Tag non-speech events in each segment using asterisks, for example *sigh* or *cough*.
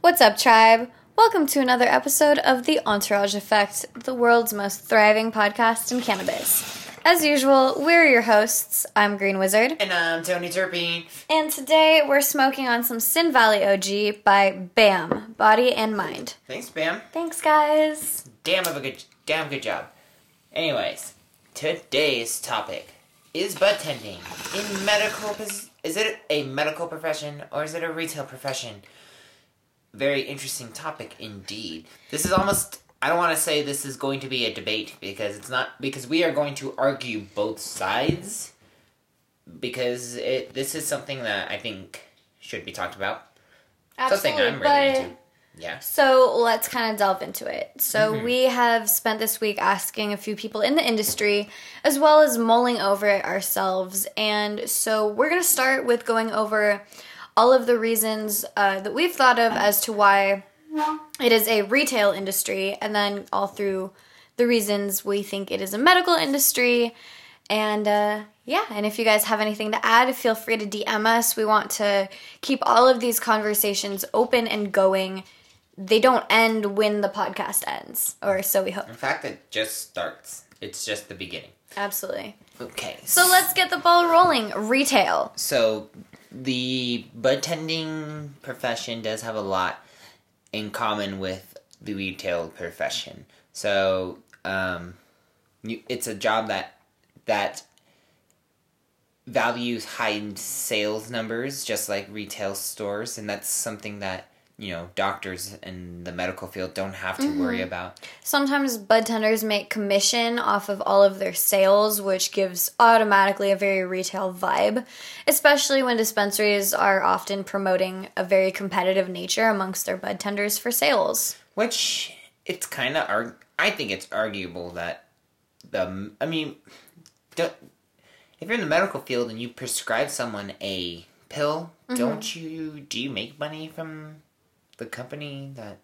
What's up, tribe? Welcome to another episode of The Entourage Effect, the world's most thriving podcast in cannabis. As usual, we're your hosts. I'm Green Wizard. And I'm Tony Terpene. And today we're smoking on some Sin Valley OG by BAM, Body and Mind. Thanks, Bam. Thanks, guys. Damn of a good, damn good job. Anyways, today's topic is bud tending in medical. Is it a medical profession or is it a retail profession? Very interesting topic indeed. This is almost. I don't want to say this is going to be a debate because it's not because we are going to argue both sides because it this is something that I think should be talked about. Something I'm really into. Yeah. So let's kind of delve into it. So Mhm. we have spent this week asking a few people in the industry, as well as mulling over it ourselves. And so we're gonna start with going over all of the reasons uh, that we've thought of as to why it is a retail industry, and then all through the reasons we think it is a medical industry. And uh, yeah, and if you guys have anything to add, feel free to DM us. We want to keep all of these conversations open and going. They don't end when the podcast ends, or so we hope. In fact, it just starts. It's just the beginning. Absolutely. Okay. So let's get the ball rolling. Retail. So the bud tending profession does have a lot in common with the retail profession. So um, you, it's a job that that values high sales numbers, just like retail stores, and that's something that you know doctors in the medical field don't have to worry mm-hmm. about. Sometimes bud tenders make commission off of all of their sales, which gives automatically a very retail vibe, especially when dispensaries are often promoting a very competitive nature amongst their bud tenders for sales. Which it's kind of arg- I think it's arguable that the I mean, if you're in the medical field and you prescribe someone a pill, mm-hmm. don't you do you make money from the company that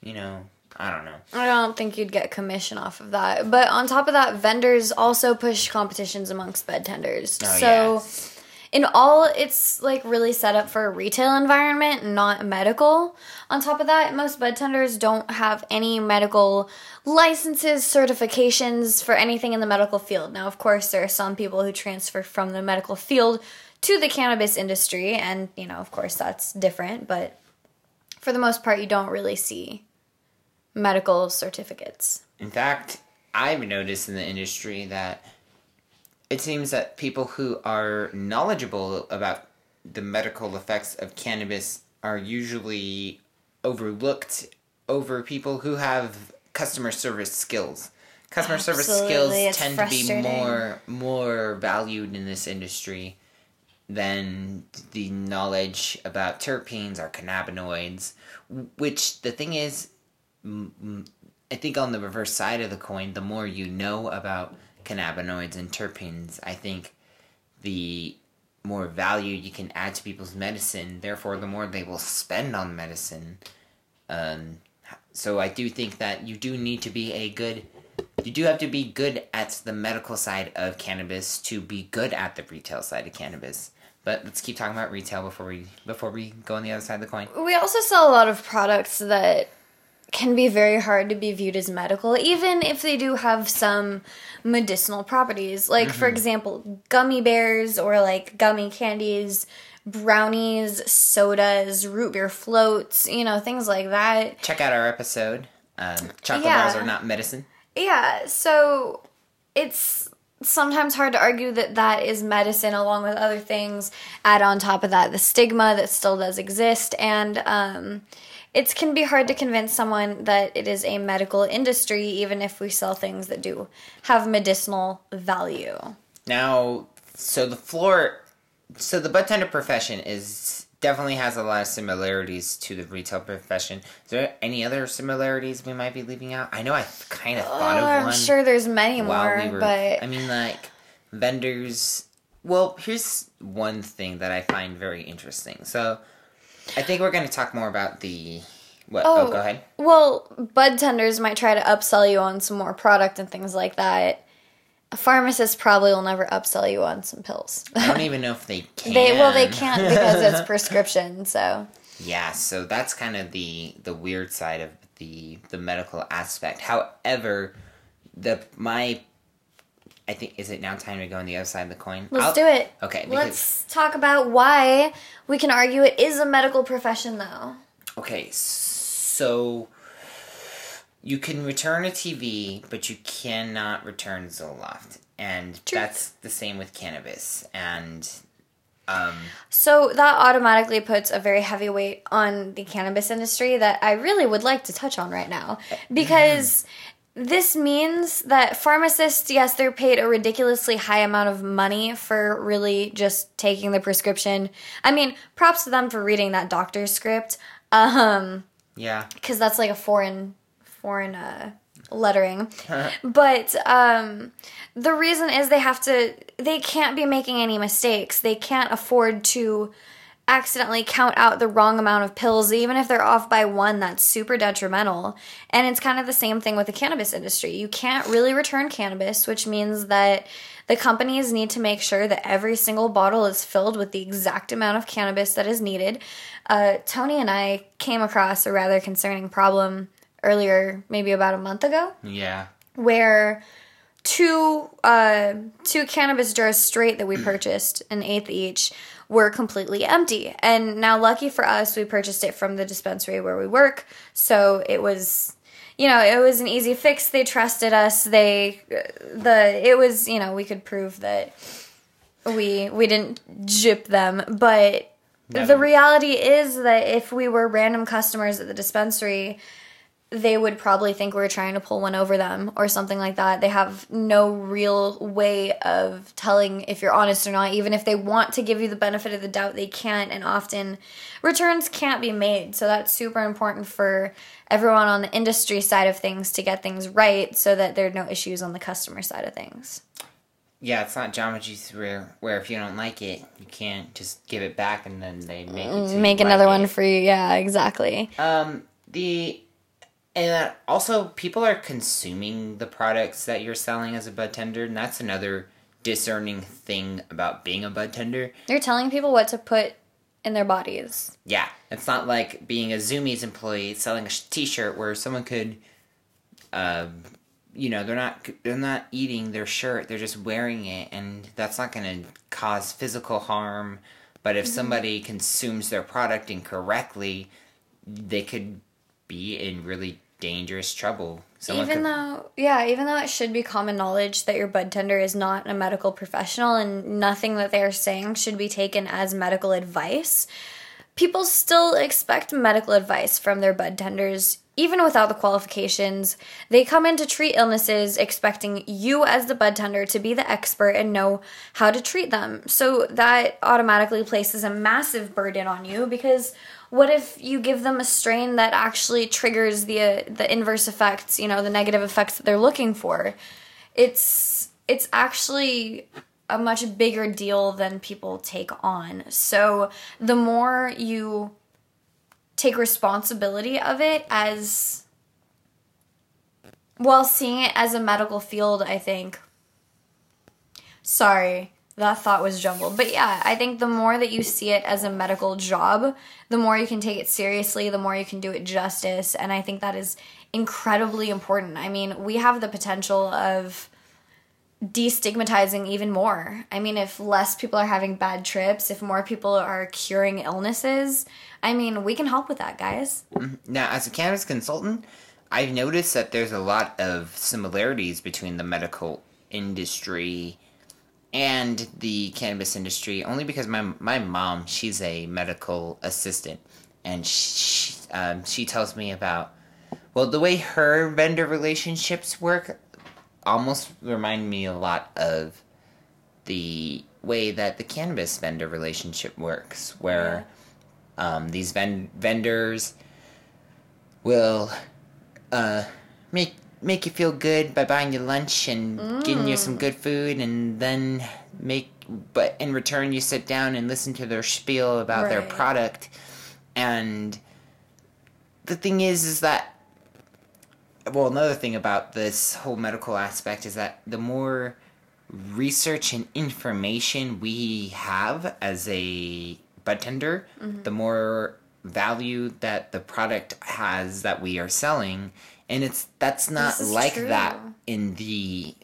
you know? I don't know. I don't think you'd get commission off of that. But on top of that, vendors also push competitions amongst bud tenders. Oh, so yes. in all it's like really set up for a retail environment, not medical. On top of that, most bud tenders don't have any medical licenses, certifications for anything in the medical field. Now, of course, there are some people who transfer from the medical field to the cannabis industry and, you know, of course that's different, but for the most part you don't really see medical certificates. In fact, I've noticed in the industry that it seems that people who are knowledgeable about the medical effects of cannabis are usually overlooked over people who have customer service skills. Customer service skills it's tend to be more more valued in this industry than the knowledge about terpenes or cannabinoids. Which the thing is, I think on the reverse side of the coin, the more you know about cannabinoids and terpenes, I think the more value you can add to people's medicine. Therefore, the more they will spend on medicine. Um, so I do think that you do need to be a good. You do have to be good at the medical side of cannabis to be good at the retail side of cannabis. But let's keep talking about retail before we before we go on the other side of the coin. We also sell a lot of products that can be very hard to be viewed as medical, even if they do have some medicinal properties. Like, for example, gummy bears or like gummy candies, brownies, sodas, root beer floats, you know, things like that. Check out our episode. Um, chocolate Yeah. bars are not medicine. Yeah, so it's sometimes hard to argue that that is medicine along with other things. Add on top of that the stigma that still does exist, and um, it can be hard to convince someone that it is a medical industry, even if we sell things that do have medicinal value. Now, so the floor, so the bud tender profession is definitely has a lot of similarities to the retail profession. Is there any other similarities we might be leaving out? I know I kind of thought Oh, of I'm one sure there's many while more, we were. but I mean, like vendors. Well, here's one thing that I find very interesting. So, I think we're going to talk more about the. What? Oh, Oh. go ahead. Well, bud tenders might try to upsell you on some more product and things like that. A pharmacist probably will never upsell you on some pills. I don't *laughs* even know if they can. they well they can't because it's *laughs* prescription. So Yeah, so that's kind of the the weird side of the the medical aspect. However, the my I think is it now time to go on the other side of the coin? Let's I'll- do it. Okay, because Let's talk about why we can argue it is a medical profession, though. okay, so you can return a TV, but you cannot return Zoloft, and True. that's the same with cannabis. And um, So that automatically puts a very heavy weight on the cannabis industry that I really would like to touch on right now. Because this means that pharmacists, yes, they're paid a ridiculously high amount of money for really just taking the prescription. I mean, props to them for reading that doctor's script. Um, yeah, because that's like a foreign foreign uh, lettering. *laughs* But um, the reason is they have to they can't be making any mistakes. They can't afford to accidentally count out the wrong amount of pills even if they're off by one that's super detrimental. And it's kind of the same thing with the cannabis industry. You can't really return cannabis which means that the companies need to make sure that every single bottle is filled with the exact amount of cannabis that is needed. Uh, tony and i came across a rather concerning problem earlier maybe about a month ago yeah, where two uh, two cannabis jars straight that we *clears throat* purchased, an eighth each, were completely empty. And now, lucky for us, we purchased it from the dispensary where we work, so it was. You know, it was an easy fix. They trusted us. They, the, it was, you know, we could prove that we we didn't jip them. But the reality is that if we were random customers at the dispensary, they would probably think we're trying to pull one over them or something like that. They have no real way of telling if you're honest or not. Even if they want to give you the benefit of the doubt, they can't. And often returns can't be made. So that's super important for everyone on the industry side of things to get things right so that there are no issues on the customer side of things. yeah. It's not Geometry where where if you don't like it, you can't just give it back and then they make it. you Make like another it. one for you. Yeah, exactly. Um, the and that also people are consuming the products that you're selling as a bud tender, and that's another discerning thing about being a bud tender. You're telling people what to put in their bodies. Yeah, it's not like being a Zumiez employee selling a sh- T-shirt where someone could, um, you know, they're not they're not eating their shirt; they're just wearing it, and that's not going to cause physical harm. But if somebody consumes their product incorrectly, they could be in really dangerous trouble. Someone even could, though yeah even though it should be common knowledge that your bud tender is not a medical professional and nothing that they are saying should be taken as medical advice people still expect medical advice from their bud tenders even without the qualifications they come in to treat illnesses expecting you as the bud tender to be the expert and know how to treat them so that automatically places a massive burden on you because what if you give them a strain that actually triggers the uh, the inverse effects you know the negative effects that they're looking for? It's it's actually a much bigger deal than people take on. So the more you take responsibility of it as while seeing it as a medical field i think sorry that thought was jumbled. But yeah i think the more that you see it as a medical job the more you can take it seriously the more you can do it justice. And i think that is incredibly important. I mean we have the potential of destigmatizing even more. I mean if less people are having bad trips if more people are curing illnesses i mean we can help with that guys. Mm-hmm. Now, as a cannabis consultant, I've noticed that there's a lot of similarities between the medical industry and the cannabis industry, only because my my mom she's a medical assistant, and she um, she tells me about well the way her vendor relationships work almost remind me a lot of the way that the cannabis vendor relationship works, where um, these ven- vendors will uh, make make you feel good by buying you lunch and getting you some mm. good food, and then make but in return you sit down and listen to their spiel about their product, and the thing is, is that well, another thing about this whole medical aspect is that the more research and information we have as a bud tender, mm-hmm. the more value that the product has that we are selling, and it's that's not like true. that in the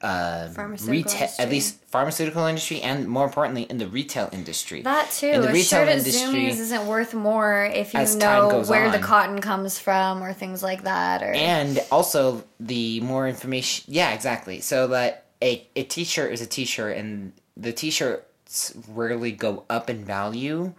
uh, retail, at least pharmaceutical industry, and more importantly, in the retail industry. That too. In the a retail shirt industry, isn't worth more if you know where the cotton comes from or things like that. Or and also the more information yeah exactly so that a, a t-shirt is a t-shirt and the t-shirts rarely go up in value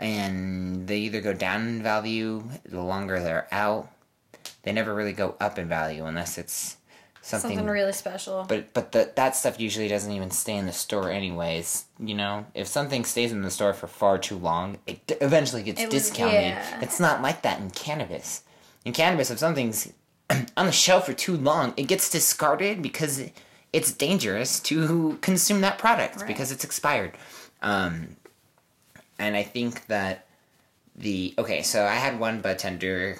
and they either go down in value the longer they're out they never really go up in value unless it's something, something really special. but but the, that stuff usually doesn't even stay in the store anyways you know if something stays in the store for far too long it d- eventually gets It was- discounted yeah. it's not like that in cannabis in cannabis if something's *clears throat* on the shelf for too long it gets discarded because it's dangerous to consume that product Right. because it's expired um, and i think that the okay so i had one bud tender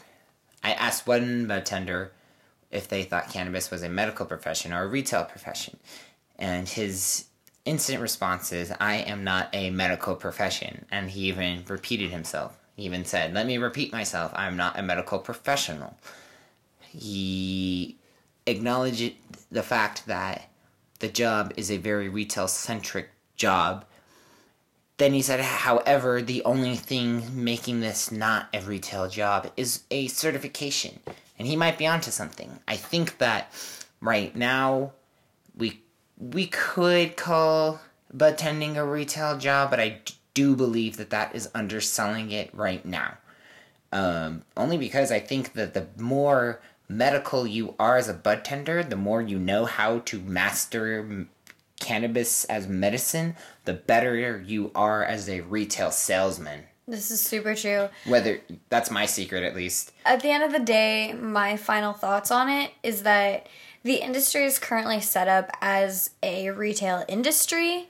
i asked one bud tender if they thought cannabis was a medical profession or a retail profession. And his instant response is, I am not a medical profession. And he even repeated himself. He even said, Let me repeat myself, I'm not a medical professional. He acknowledged the fact that the job is a very retail centric job. Then he said, however, the only thing making this not a retail job is a certification. And he might be onto something. I think that right now we we could call bud tending a retail job, but I do believe that that is underselling it right now. Um, only because I think that the more medical you are as a bud tender, the more you know how to master cannabis as medicine, the better you are as a retail salesman. this is super true. Whether that's my secret, at least. At the end of the day, my final thoughts on it is that the industry is currently set up as a retail industry,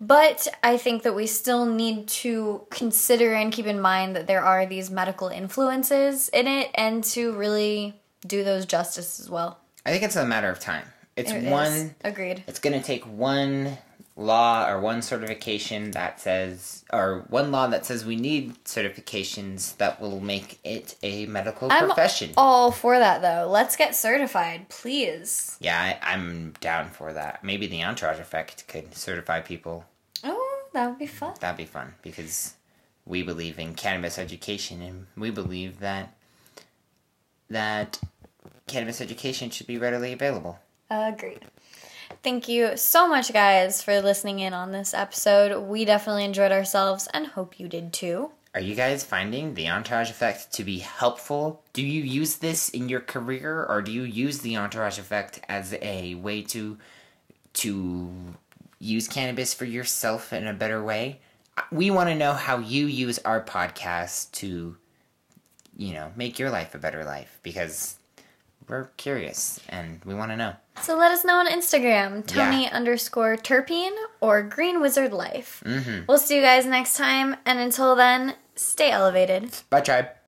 but I think that we still need to consider and keep in mind that there are these medical influences in it and to really do those justice as well. I think it's a matter of time. It's It is. one. Agreed. It's going to take one law or one certification that says, or one law that says we need certifications that will make it a medical I'm profession. all for that though. Let's get certified, please. Yeah, I, I'm down for that. Maybe the entourage effect could certify people. Oh, that would be fun. That'd be fun because we believe in cannabis education and we believe that that cannabis education should be readily available. Agreed. Thank you so much, guys, for listening in on this episode. We definitely enjoyed ourselves and hope you did too. Are you guys finding the entourage effect to be helpful? Do you use this in your career or do you use the entourage effect as a way to to use cannabis for yourself in a better way? We want to know how you use our podcast to you know, make your life a better life because we're curious and we want to know. So let us know on Instagram, Tony underscore terpene or Green Wizard Life. Mhm. We'll see you guys next time, and until then, stay elevated. Bye tribe.